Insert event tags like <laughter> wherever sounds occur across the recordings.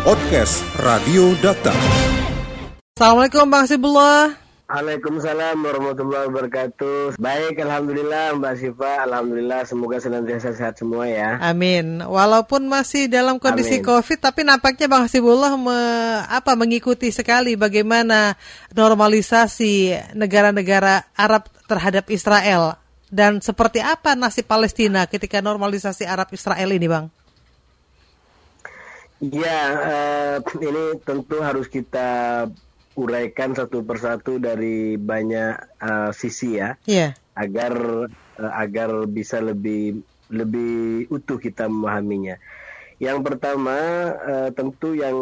Podcast Radio Data. Assalamualaikum Bang Sibullah. Waalaikumsalam warahmatullahi wabarakatuh. Baik, alhamdulillah Mbak Siva, alhamdulillah semoga senantiasa sehat semua ya. Amin. Walaupun masih dalam kondisi Amin. Covid, tapi nampaknya Bang Hasibullah me, apa mengikuti sekali bagaimana normalisasi negara-negara Arab terhadap Israel dan seperti apa nasib Palestina ketika normalisasi Arab Israel ini, Bang? Ya, eh, ini tentu harus kita uraikan satu persatu dari banyak eh, sisi ya, Iya. agar eh, agar bisa lebih lebih utuh kita memahaminya. Yang pertama, eh, tentu yang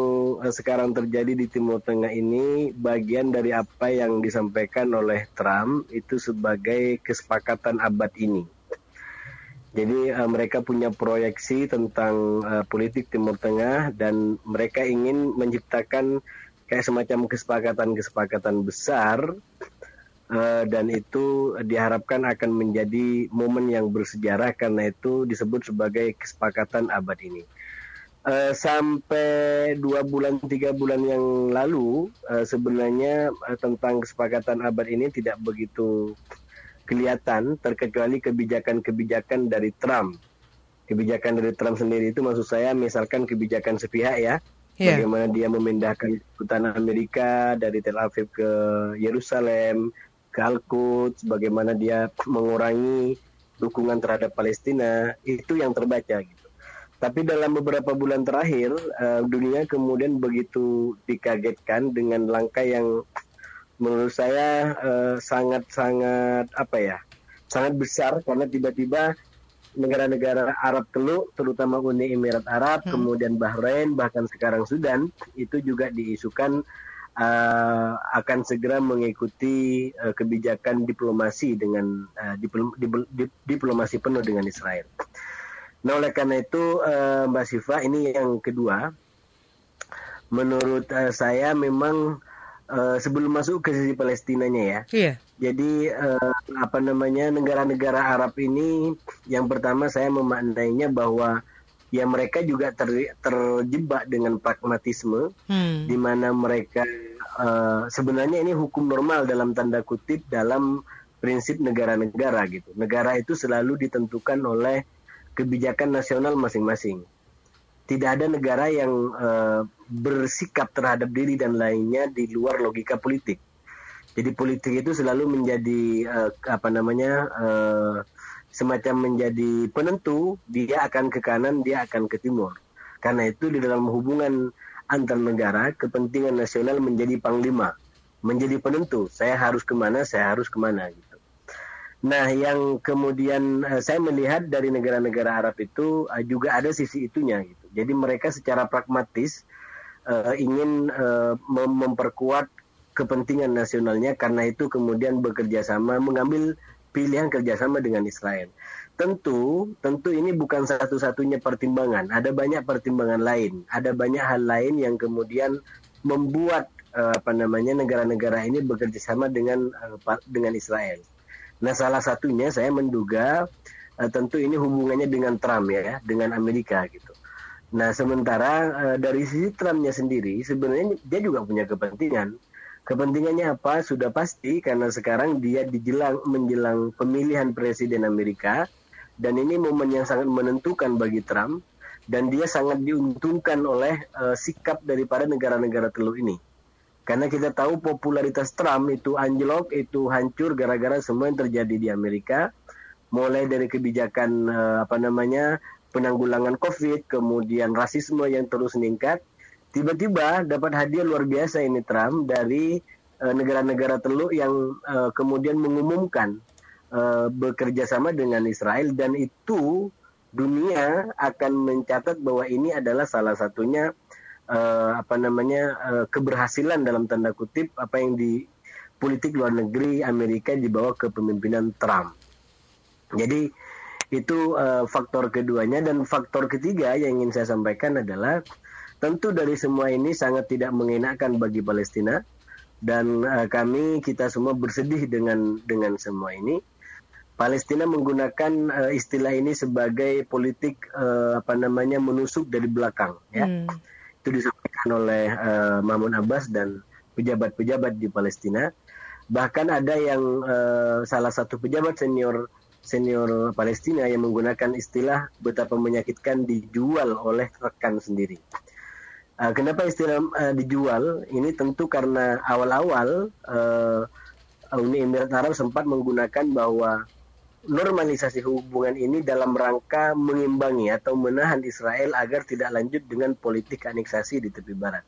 sekarang terjadi di Timur Tengah ini bagian dari apa yang disampaikan oleh Trump itu sebagai kesepakatan abad ini. Jadi eh, mereka punya proyeksi tentang eh, politik Timur Tengah dan mereka ingin menciptakan kayak semacam kesepakatan-kesepakatan besar eh, dan itu diharapkan akan menjadi momen yang bersejarah karena itu disebut sebagai kesepakatan abad ini. Eh, sampai dua bulan tiga bulan yang lalu eh, sebenarnya eh, tentang kesepakatan abad ini tidak begitu kelihatan terkecuali kebijakan-kebijakan dari Trump. Kebijakan dari Trump sendiri itu maksud saya misalkan kebijakan sepihak ya. Iya. Bagaimana dia memindahkan hutan Amerika dari Tel Aviv ke Yerusalem, ke Al-Quds, bagaimana dia mengurangi dukungan terhadap Palestina, itu yang terbaca gitu. Tapi dalam beberapa bulan terakhir, eh, dunia kemudian begitu dikagetkan dengan langkah yang menurut saya eh, sangat-sangat apa ya, sangat besar karena tiba-tiba negara-negara Arab Teluk, terutama Uni Emirat Arab, kemudian Bahrain, bahkan sekarang Sudan, itu juga diisukan eh, akan segera mengikuti eh, kebijakan diplomasi dengan eh, diplom- dipl- dip- diplomasi penuh dengan Israel. Nah, oleh karena itu eh, Mbak Siva ini yang kedua, menurut saya memang eh, sebelum masuk ke sisi Palestinanya ya, Iya. jadi eh, apa namanya negara-negara Arab ini yang pertama saya memaknainya bahwa ya mereka juga ter- terjebak dengan pragmatisme Hmm. di mana mereka eh, sebenarnya ini hukum normal dalam tanda kutip dalam prinsip negara-negara gitu. Negara itu selalu ditentukan oleh kebijakan nasional masing-masing. Tidak ada negara yang eh, bersikap terhadap diri dan lainnya di luar logika politik. Jadi politik itu selalu menjadi eh, apa namanya eh, semacam menjadi penentu dia akan ke kanan dia akan ke timur. Karena itu di dalam hubungan antar negara kepentingan nasional menjadi panglima, menjadi penentu. Saya harus ke mana, saya harus ke mana gitu. Nah, yang kemudian eh, saya melihat dari negara-negara Arab itu juga ada sisi itunya gitu. Jadi mereka secara pragmatis eh, ingin mem- memperkuat kepentingan nasionalnya karena itu kemudian bekerja sama mengambil pilihan kerjasama dengan Israel. Tentu, tentu ini bukan satu-satunya pertimbangan. Ada banyak pertimbangan lain. Ada banyak hal lain yang kemudian membuat eh, apa namanya negara-negara ini bekerja sama dengan pa- dengan Israel. Nah, salah satunya saya menduga eh, tentu ini hubungannya dengan Trump ya, dengan Amerika gitu. Nah, sementara eh, dari sisi Trumpnya sendiri sebenarnya dia juga punya kepentingan. Kepentingannya apa? Sudah pasti karena sekarang dia dijelang menjelang pemilihan presiden Amerika dan ini momen yang sangat menentukan bagi Trump dan dia sangat diuntungkan oleh eh, sikap daripada negara-negara teluk ini. Karena kita tahu popularitas Trump itu anjlok, itu hancur gara-gara semua yang terjadi di Amerika, mulai dari kebijakan eh, apa namanya penanggulangan COVID, kemudian rasisme yang terus meningkat. Tiba-tiba dapat hadiah luar biasa ini Trump dari eh, negara-negara teluk yang eh, kemudian mengumumkan eh, bekerja sama dengan Israel dan itu dunia akan mencatat bahwa ini adalah salah satunya eh, apa namanya eh, keberhasilan dalam tanda kutip apa yang di politik luar negeri Amerika di bawah kepemimpinan Trump. Jadi itu eh, faktor keduanya dan faktor ketiga yang ingin saya sampaikan adalah tentu dari semua ini sangat tidak mengenakan bagi Palestina dan eh, kami kita semua bersedih dengan dengan semua ini. Palestina menggunakan uh, istilah ini sebagai politik uh, apa namanya menusuk dari belakang ya. Hmm. Itu disampaikan oleh uh, Mahmud Abbas dan pejabat-pejabat di Palestina. Bahkan ada yang uh, salah satu pejabat senior senior Palestina yang menggunakan istilah betapa menyakitkan dijual oleh rekan sendiri. Uh, kenapa istilah uh, dijual? Ini tentu karena awal-awal uh, Uni Emirat Arab sempat menggunakan bahwa normalisasi hubungan ini dalam rangka mengimbangi atau menahan Israel agar tidak lanjut dengan politik aneksasi di tepi barat.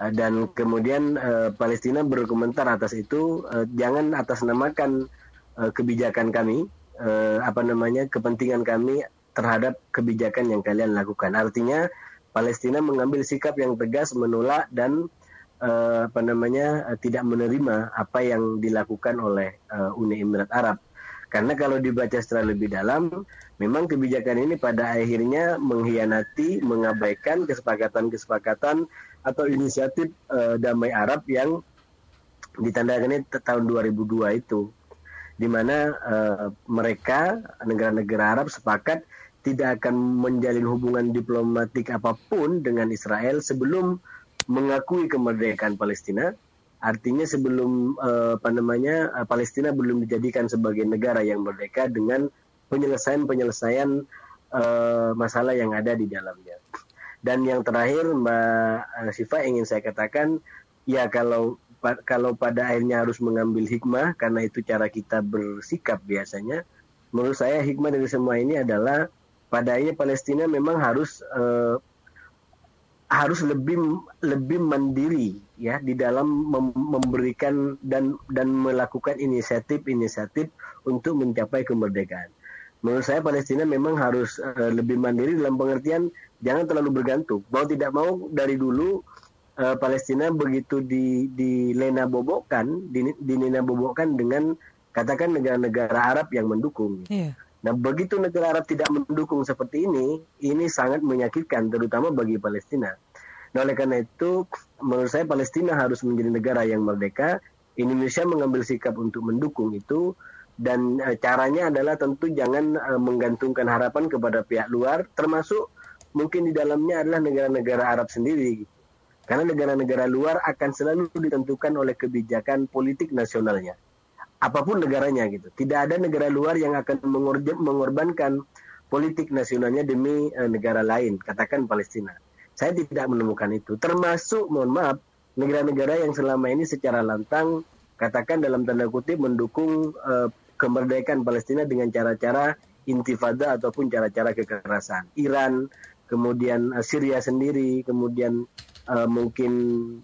Dan kemudian uh, Palestina berkomentar atas itu, uh, jangan atas namakan uh, kebijakan kami, uh, apa namanya kepentingan kami terhadap kebijakan yang kalian lakukan. Artinya Palestina mengambil sikap yang tegas menolak dan uh, apa namanya uh, tidak menerima apa yang dilakukan oleh uh, Uni Emirat Arab karena kalau dibaca secara lebih dalam, memang kebijakan ini pada akhirnya mengkhianati, mengabaikan kesepakatan-kesepakatan atau inisiatif uh, damai Arab yang ditandatangani tahun 2002 itu, di mana uh, mereka negara-negara Arab sepakat tidak akan menjalin hubungan diplomatik apa pun dengan Israel sebelum mengakui kemerdekaan Palestina Artinya sebelum uh, apa namanya uh, Palestina belum dijadikan sebagai negara yang merdeka dengan penyelesaian-penyelesaian uh, masalah yang ada di dalamnya. Dan yang terakhir Mbak Siva ingin saya katakan ya kalau kalau pada akhirnya harus mengambil hikmah karena itu cara kita bersikap biasanya. Menurut saya hikmah dari semua ini adalah pada akhirnya Palestina memang harus uh, harus lebih lebih mandiri ya di dalam mem memberikan dan dan melakukan inisiatif-inisiatif untuk mencapai kemerdekaan. Menurut saya Palestina memang harus uh, lebih mandiri dalam pengertian jangan terlalu bergantung. Mau tidak mau dari dulu uh, Palestina begitu di di lena bobokkan, di, di lena bobokkan dengan katakan negara-negara Arab yang mendukung. Yeah. Nah, begitu negara Arab tidak mendukung seperti ini, ini sangat menyakitkan, terutama bagi Palestina. Nah, oleh karena itu, menurut saya Palestina harus menjadi negara yang merdeka. Indonesia mengambil sikap untuk mendukung itu, dan e, caranya adalah tentu jangan e, menggantungkan harapan kepada pihak luar, termasuk mungkin di dalamnya adalah negara-negara Arab sendiri. Karena negara-negara luar akan selalu ditentukan oleh kebijakan politik nasionalnya apa pun negaranya gitu. Tidak ada negara luar yang akan mengorbankan politik nasionalnya demi uh, negara lain, katakan Palestina. Saya tidak menemukan itu. Termasuk, mohon maaf, negara-negara yang selama ini secara lantang, katakan dalam tanda kutip mendukung uh, kemerdekaan Palestina dengan cara-cara intifada ataupun cara-cara kekerasan. Iran, kemudian uh, Syria sendiri, kemudian uh, mungkin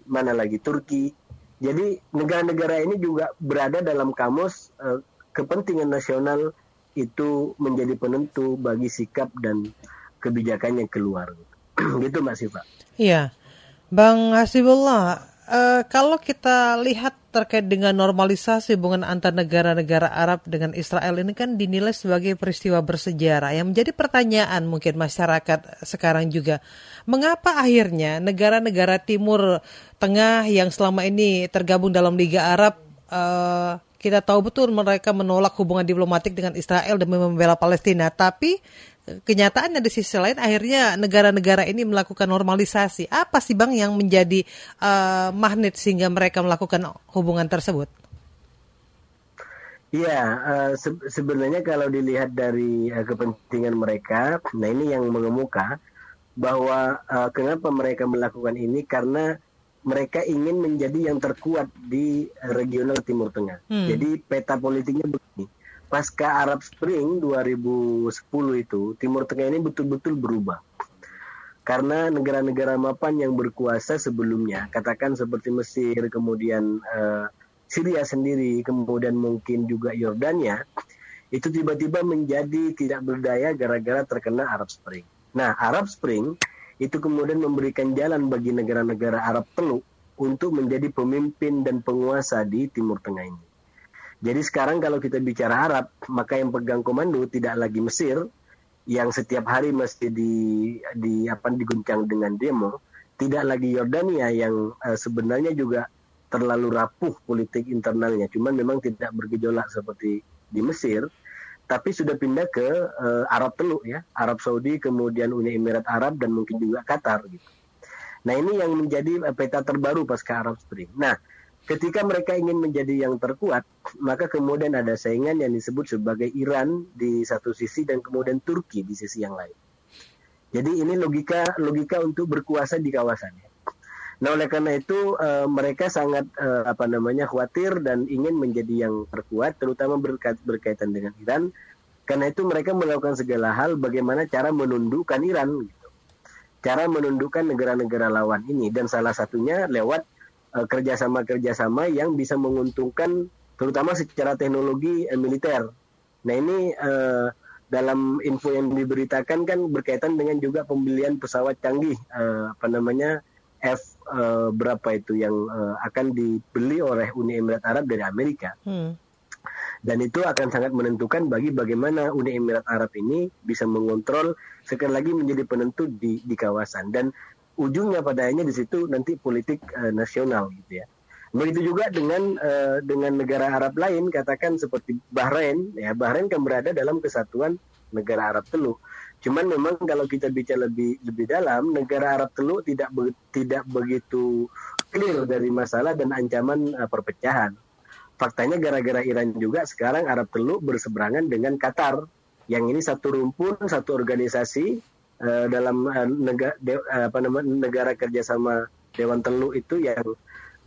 mana lagi Turki, jadi negara-negara ini juga berada dalam kamus uh, kepentingan nasional itu menjadi penentu bagi sikap dan kebijakan yang keluar. <clears throat> gitu Mbak Siva. Iya. Bang Hasibullah, uh, kalau kita lihat terkait dengan normalisasi hubungan antar negara-negara Arab dengan Israel ini kan dinilai sebagai peristiwa bersejarah. Yang menjadi pertanyaan mungkin masyarakat sekarang juga, mengapa akhirnya negara-negara Timur Tengah yang selama ini tergabung dalam Liga Arab uh, kita tahu betul mereka menolak hubungan diplomatik dengan Israel demi membela Palestina, tapi kenyataannya di sisi lain akhirnya negara-negara ini melakukan normalisasi. Apa sih bang yang menjadi uh, magnet sehingga mereka melakukan hubungan tersebut? Iya, uh, se sebenarnya kalau dilihat dari uh, kepentingan mereka, nah ini yang mengemuka bahwa uh, kenapa mereka melakukan ini karena mereka ingin menjadi yang terkuat di regional Timur Tengah. Hmm. Jadi peta politiknya begini pasca Arab Spring 2010 itu Timur Tengah ini betul-betul berubah karena negara-negara mapan yang berkuasa sebelumnya katakan seperti Mesir kemudian uh, Syria sendiri kemudian mungkin juga Yordania itu tiba-tiba menjadi tidak berdaya gara-gara terkena Arab Spring. Nah, Arab Spring itu kemudian memberikan jalan bagi negara-negara Arab Teluk untuk menjadi pemimpin dan penguasa di Timur Tengah ini. Jadi sekarang kalau kita bicara Arab, maka yang pegang komando tidak lagi Mesir yang setiap hari mesti di di apa diguncang dengan demo, tidak lagi Yordania yang uh, sebenarnya juga terlalu rapuh politik internalnya, cuman memang tidak bergejolak seperti di Mesir, tapi sudah pindah ke uh, Arab Teluk ya, Arab Saudi, kemudian Uni Emirat Arab dan mungkin juga Qatar gitu. Nah ini yang menjadi uh, peta terbaru pasca Arab Spring. Nah ketika mereka ingin menjadi yang terkuat, maka kemudian ada saingan yang disebut sebagai Iran di satu sisi dan kemudian Turki di sisi yang lain. Jadi ini logika logika untuk berkuasa di kawasannya. Nah oleh karena itu uh, mereka sangat uh, apa namanya khawatir dan ingin menjadi yang terkuat, terutama berkait, berkaitan dengan Iran. Karena itu mereka melakukan segala hal bagaimana cara menundukkan Iran, gitu. cara menundukkan negara-negara lawan ini dan salah satunya lewat kerjasama-kerjasama yang bisa menguntungkan, terutama secara teknologi uh, militer. Nah ini uh, dalam info yang diberitakan kan berkaitan dengan juga pembelian pesawat canggih, uh, apa namanya F uh, berapa itu yang uh, akan dibeli oleh Uni Emirat Arab dari Amerika. Hmm. Dan itu akan sangat menentukan bagi bagaimana Uni Emirat Arab ini bisa mengontrol sekali lagi menjadi penentu di di kawasan dan ujungnya pada akhirnya di situ nanti politik uh, nasional gitu ya. Begitu juga dengan uh, dengan negara Arab lain katakan seperti Bahrain ya Bahrain kan berada dalam kesatuan negara Arab Teluk Cuman memang kalau kita bicara lebih lebih dalam, negara Arab Teluk tidak be, tidak begitu clear dari masalah dan ancaman uh, perpecahan. Faktanya gara-gara Iran juga sekarang Arab Teluk berseberangan dengan Qatar, yang ini satu rumpun, satu organisasi uh, dalam uh, negara de, uh, apa namanya negara kerjasama Dewan Teluk itu yang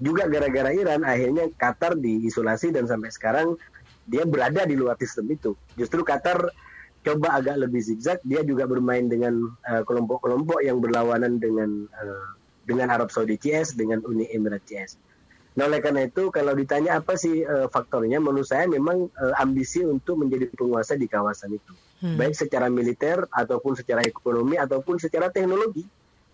juga gara-gara Iran akhirnya Qatar diisolasi dan sampai sekarang dia berada di luar sistem itu. Justru Qatar coba agak lebih zigzag dia juga bermain dengan eh, kelompok-kelompok uh, yang berlawanan dengan uh, dengan Arab Saudi CS dengan Uni Emirat CS. Nah oleh karena itu kalau ditanya apa sih uh, faktornya menurut saya memang uh, ambisi untuk menjadi penguasa di kawasan itu hmm. baik secara militer ataupun secara ekonomi ataupun secara teknologi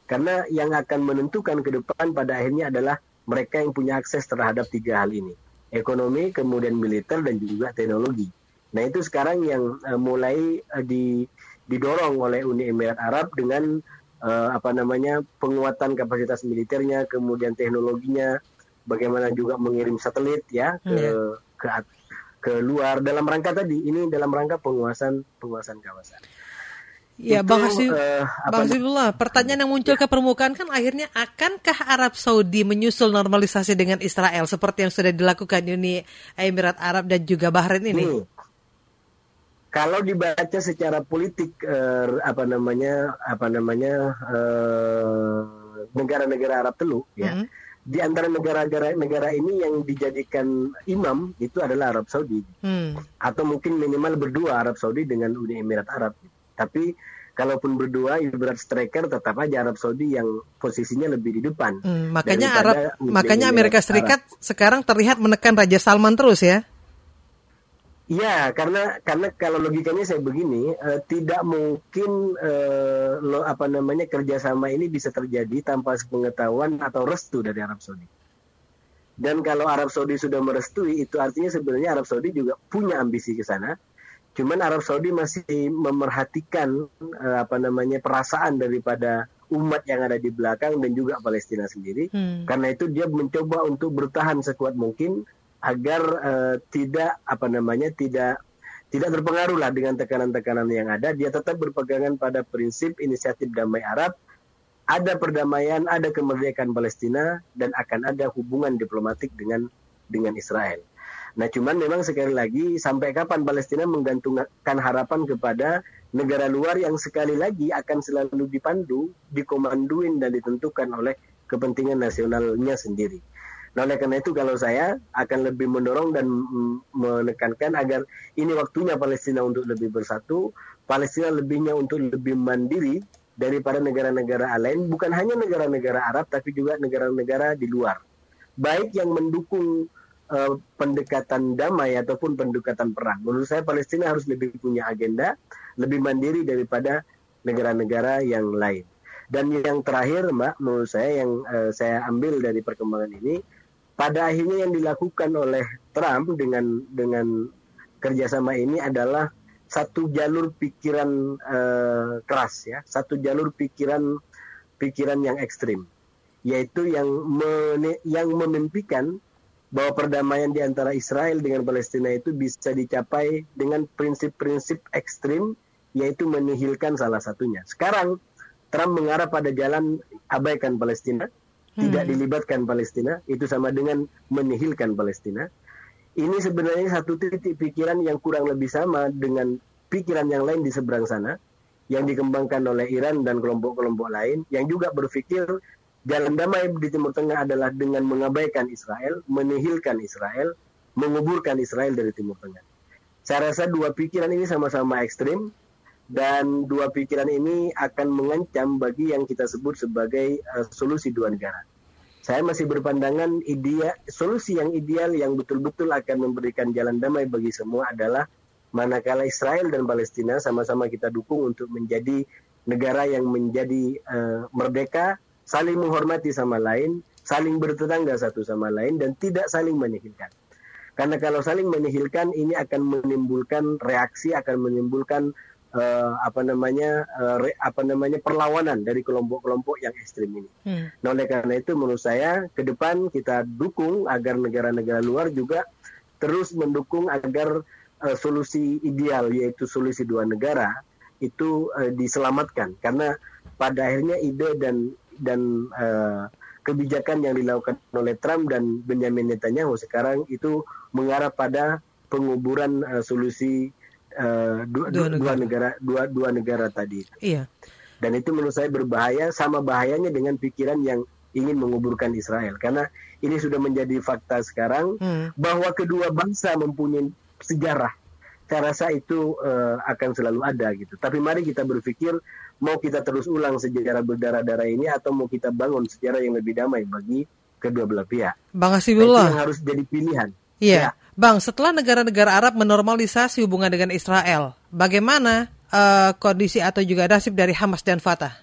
karena yang akan menentukan ke depan pada akhirnya adalah mereka yang punya akses terhadap tiga hal ini ekonomi kemudian militer dan juga teknologi. Nah itu sekarang yang uh, mulai uh, di, didorong oleh Uni Emirat Arab dengan uh, apa namanya penguatan kapasitas militernya, kemudian teknologinya, bagaimana juga mengirim satelit ya ke hmm. ke ke luar dalam rangka tadi ini dalam rangka penguasaan penguasaan kawasan. Ya, itu, Bang Hasib, uh, Bang Hasibullah, pertanyaan yang muncul ke permukaan kan akhirnya akankah Arab Saudi menyusul normalisasi dengan Israel seperti yang sudah dilakukan Uni Emirat Arab dan juga Bahrain ini? Hmm kalau dibaca secara politik eh, apa namanya apa namanya eh, negara-negara Arab Teluk mm -hmm. Di antara negara-negara negara ini yang dijadikan imam itu adalah Arab Saudi mm. atau mungkin minimal berdua Arab Saudi dengan Uni Emirat Arab tapi kalaupun berdua ibarat striker tetap aja Arab Saudi yang posisinya lebih di depan. Hmm, makanya Arab makanya Amerika Serikat Arab. sekarang terlihat menekan Raja Salman terus ya. Ya, karena karena kalau logikanya saya begini, uh, tidak mungkin uh, lo apa namanya kerjasama ini bisa terjadi tanpa pengetahuan atau restu dari Arab Saudi. Dan kalau Arab Saudi sudah merestui, itu artinya sebenarnya Arab Saudi juga punya ambisi ke sana. Cuman Arab Saudi masih memerhatikan uh, apa namanya perasaan daripada umat yang ada di belakang dan juga Palestina sendiri. Hmm. Karena itu dia mencoba untuk bertahan sekuat mungkin agar uh, tidak apa namanya tidak tidak terpengaruh lah dengan tekanan-tekanan yang ada. Dia tetap berpegangan pada prinsip inisiatif damai Arab. Ada perdamaian, ada kemerdekaan Palestina, dan akan ada hubungan diplomatik dengan dengan Israel. Nah, cuman memang sekali lagi sampai kapan Palestina menggantungkan harapan kepada negara luar yang sekali lagi akan selalu dipandu, dikomanduin dan ditentukan oleh kepentingan nasionalnya sendiri. Nah, oleh karena itu kalau saya akan lebih mendorong dan menekankan agar ini waktunya Palestina untuk lebih bersatu, Palestina lebihnya untuk lebih mandiri daripada negara-negara lain, bukan hanya negara-negara Arab tapi juga negara-negara di luar. Baik yang mendukung uh, pendekatan damai ataupun pendekatan perang. Menurut saya Palestina harus lebih punya agenda, lebih mandiri daripada negara-negara yang lain. Dan yang terakhir, Mbak, menurut saya yang uh, saya ambil dari perkembangan ini, pada akhirnya yang dilakukan oleh Trump dengan dengan kerjasama ini adalah satu jalur pikiran uh, keras ya, satu jalur pikiran pikiran yang ekstrim, yaitu yang men, yang memimpikan bahwa perdamaian di antara Israel dengan Palestina itu bisa dicapai dengan prinsip-prinsip ekstrim, yaitu menihilkan salah satunya. Sekarang Trump mengarah pada jalan abaikan Palestina, tidak dilibatkan Palestina, itu sama dengan menihilkan Palestina. Ini sebenarnya satu titik pikiran yang kurang lebih sama dengan pikiran yang lain di seberang sana, yang dikembangkan oleh Iran dan kelompok-kelompok lain, yang juga berpikir jalan damai di Timur Tengah adalah dengan mengabaikan Israel, menihilkan Israel, menguburkan Israel dari Timur Tengah. Saya rasa dua pikiran ini sama-sama ekstrim, dan dua pikiran ini akan mengancam bagi yang kita sebut sebagai uh, solusi dua negara. Saya masih berpandangan idea solusi yang ideal yang betul-betul akan memberikan jalan damai bagi semua adalah manakala Israel dan Palestina sama-sama kita dukung untuk menjadi negara yang menjadi uh, merdeka, saling menghormati sama lain, saling bertetangga satu sama lain dan tidak saling menihilkan. Karena kalau saling menihilkan ini akan menimbulkan reaksi, akan menimbulkan uh, apa namanya uh, re, apa namanya perlawanan dari kelompok-kelompok yang ekstrim ini. Hmm. Nah, oleh karena itu menurut saya ke depan kita dukung agar negara-negara luar juga terus mendukung agar uh, solusi ideal yaitu solusi dua negara itu uh, diselamatkan karena pada akhirnya ide dan dan uh, kebijakan yang dilakukan oleh Trump dan Benjamin Netanyahu sekarang itu mengarah pada penguburan uh, solusi uh, dua, dua, negara. dua negara dua dua negara tadi. Iya. Dan itu menurut saya berbahaya sama bahayanya dengan pikiran yang ingin menguburkan Israel karena ini sudah menjadi fakta sekarang hmm. bahwa kedua bangsa mempunyai sejarah. Saya rasa itu uh, akan selalu ada gitu. Tapi mari kita berpikir mau kita terus ulang sejarah berdarah-darah ini atau mau kita bangun sejarah yang lebih damai bagi kedua belah pihak. Bang Hasibullah. Nah, yang harus jadi pilihan. Iya. Ya. Bang, setelah negara-negara Arab menormalisasi hubungan dengan Israel, bagaimana uh, kondisi atau juga nasib dari Hamas dan Fatah?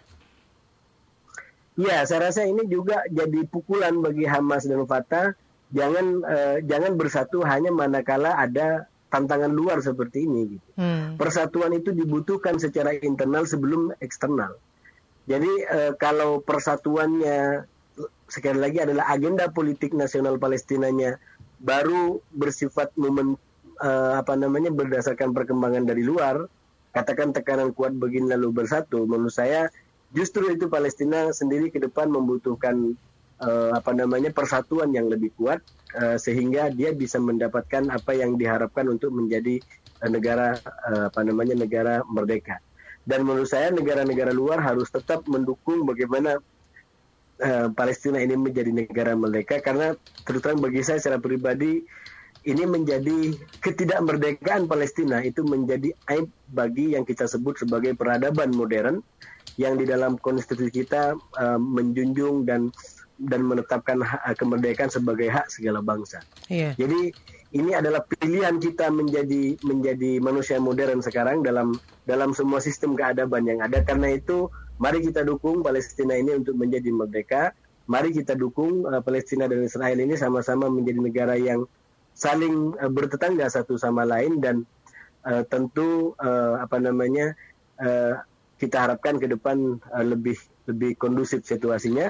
Ya, saya rasa ini juga jadi pukulan bagi Hamas dan Fatah. Jangan uh, jangan bersatu hanya manakala ada tantangan luar seperti ini. Gitu. Hmm. Persatuan itu dibutuhkan secara internal sebelum eksternal. Jadi uh, kalau persatuannya sekali lagi adalah agenda politik nasional Palestinanya baru bersifat momen uh, apa namanya berdasarkan perkembangan dari luar, katakan tekanan kuat begini lalu bersatu, menurut saya justru itu Palestina sendiri ke depan membutuhkan uh, apa namanya persatuan yang lebih kuat uh, sehingga dia bisa mendapatkan apa yang diharapkan untuk menjadi uh, negara uh, apa namanya negara merdeka. Dan menurut saya negara-negara luar harus tetap mendukung bagaimana uh, Palestina ini menjadi negara merdeka karena terutama bagi saya secara pribadi ini menjadi ketidakmerdekaan Palestina itu menjadi aib bagi yang kita sebut sebagai peradaban modern yang di dalam konstitusi kita uh, menjunjung dan dan menetapkan hak, kemerdekaan sebagai hak segala bangsa. Yeah. Jadi ini adalah pilihan kita menjadi menjadi manusia modern sekarang dalam dalam semua sistem keadaban yang ada karena itu Mari kita dukung Palestina ini untuk menjadi merdeka. Mari kita dukung uh, Palestina dan Israel ini sama-sama menjadi negara yang saling uh, bertetangga satu sama lain dan uh, tentu uh, apa namanya uh, kita harapkan ke depan uh, lebih lebih kondusif situasinya.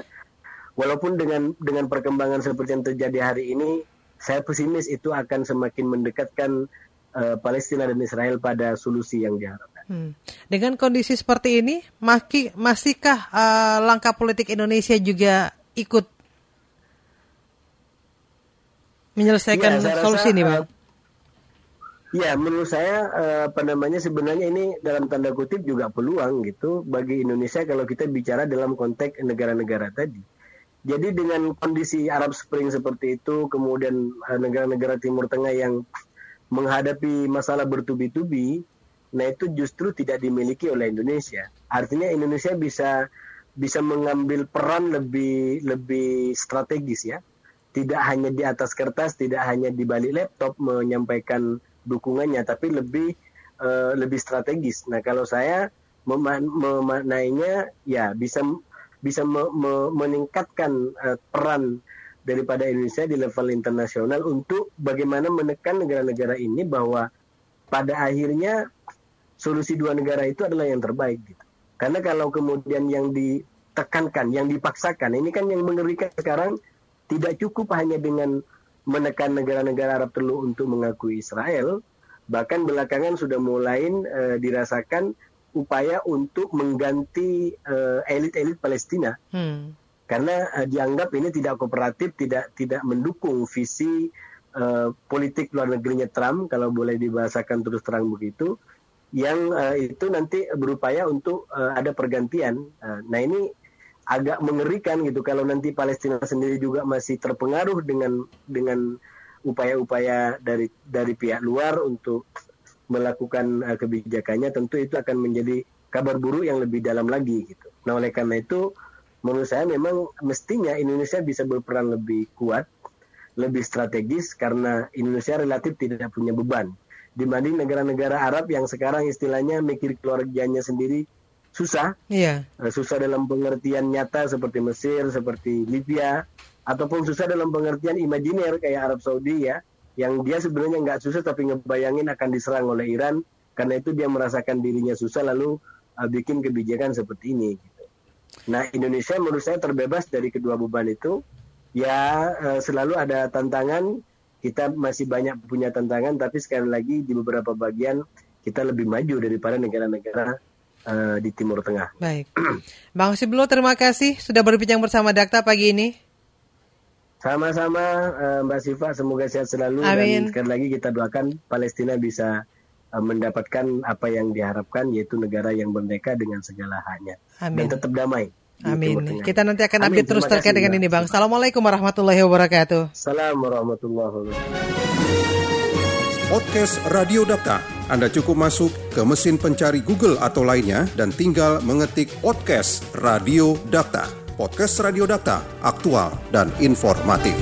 Walaupun dengan dengan perkembangan seperti yang terjadi hari ini, saya pesimis itu akan semakin mendekatkan uh, Palestina dan Israel pada solusi yang diharapkan. Hmm. Dengan kondisi seperti ini, maki, masihkah uh, langkah politik Indonesia juga ikut menyelesaikan ya, solusi ini, Bang? Uh, ya, menurut saya uh, apa namanya sebenarnya ini dalam tanda kutip juga peluang gitu bagi Indonesia kalau kita bicara dalam konteks negara-negara tadi. Jadi dengan kondisi Arab Spring seperti itu, kemudian negara-negara Timur Tengah yang menghadapi masalah bertubi-tubi, Nah itu justru tidak dimiliki oleh Indonesia. Artinya Indonesia bisa bisa mengambil peran lebih lebih strategis ya. Tidak hanya di atas kertas, tidak hanya di balik laptop menyampaikan dukungannya, tapi lebih uh, lebih strategis. Nah kalau saya memaknainya ya bisa bisa me, me, meningkatkan uh, peran daripada Indonesia di level internasional untuk bagaimana menekan negara-negara ini bahwa pada akhirnya solusi dua negara itu adalah yang terbaik gitu. Karena kalau kemudian yang ditekankan, yang dipaksakan, ini kan yang mengerikan sekarang tidak cukup hanya dengan menekan negara-negara Arab Teluk untuk mengakui Israel, bahkan belakangan sudah mulai e, dirasakan upaya untuk mengganti uh, elit-elit Palestina. Hmm. Karena uh, dianggap ini tidak kooperatif, tidak tidak mendukung visi uh, politik luar negerinya Trump kalau boleh dibahasakan terus terang begitu yang uh, itu nanti berupaya untuk uh, ada pergantian. Uh, nah ini agak mengerikan gitu kalau nanti Palestina sendiri juga masih terpengaruh dengan dengan upaya-upaya dari dari pihak luar untuk melakukan uh, kebijakannya tentu itu akan menjadi kabar buruk yang lebih dalam lagi gitu. Nah oleh karena itu menurut saya memang mestinya Indonesia bisa berperan lebih kuat, lebih strategis karena Indonesia relatif tidak punya beban dibanding negara-negara Arab yang sekarang istilahnya mikir keluarganya sendiri susah. Iya. Eh, susah dalam pengertian nyata seperti Mesir, seperti Libya, ataupun susah dalam pengertian imajiner kayak Arab Saudi ya, yang dia sebenarnya nggak susah tapi ngebayangin akan diserang oleh Iran, karena itu dia merasakan dirinya susah lalu uh, bikin kebijakan seperti ini. Gitu. Nah Indonesia menurut saya terbebas dari kedua beban itu, ya uh, selalu ada tantangan kita masih banyak punya tantangan, tapi sekali lagi di beberapa bagian kita lebih maju daripada negara-negara uh, di Timur Tengah. Baik, <clears throat> Bang Siblo, terima kasih sudah berbincang bersama Dakta pagi ini. Sama-sama uh, Mbak Siva, semoga sehat selalu Amin. dan sekali lagi kita doakan Palestina bisa uh, mendapatkan apa yang diharapkan yaitu negara yang merdeka dengan segala haknya dan tetap damai. Amin. Kita nanti akan update terus terkait dengan ini, Bang. Assalamualaikum warahmatullahi wabarakatuh. Assalamualaikum warahmatullahi wabarakatuh. Podcast Radio Data. Anda cukup masuk ke mesin pencari Google atau lainnya dan tinggal mengetik podcast Radio Data. Podcast Radio Data, aktual dan informatif.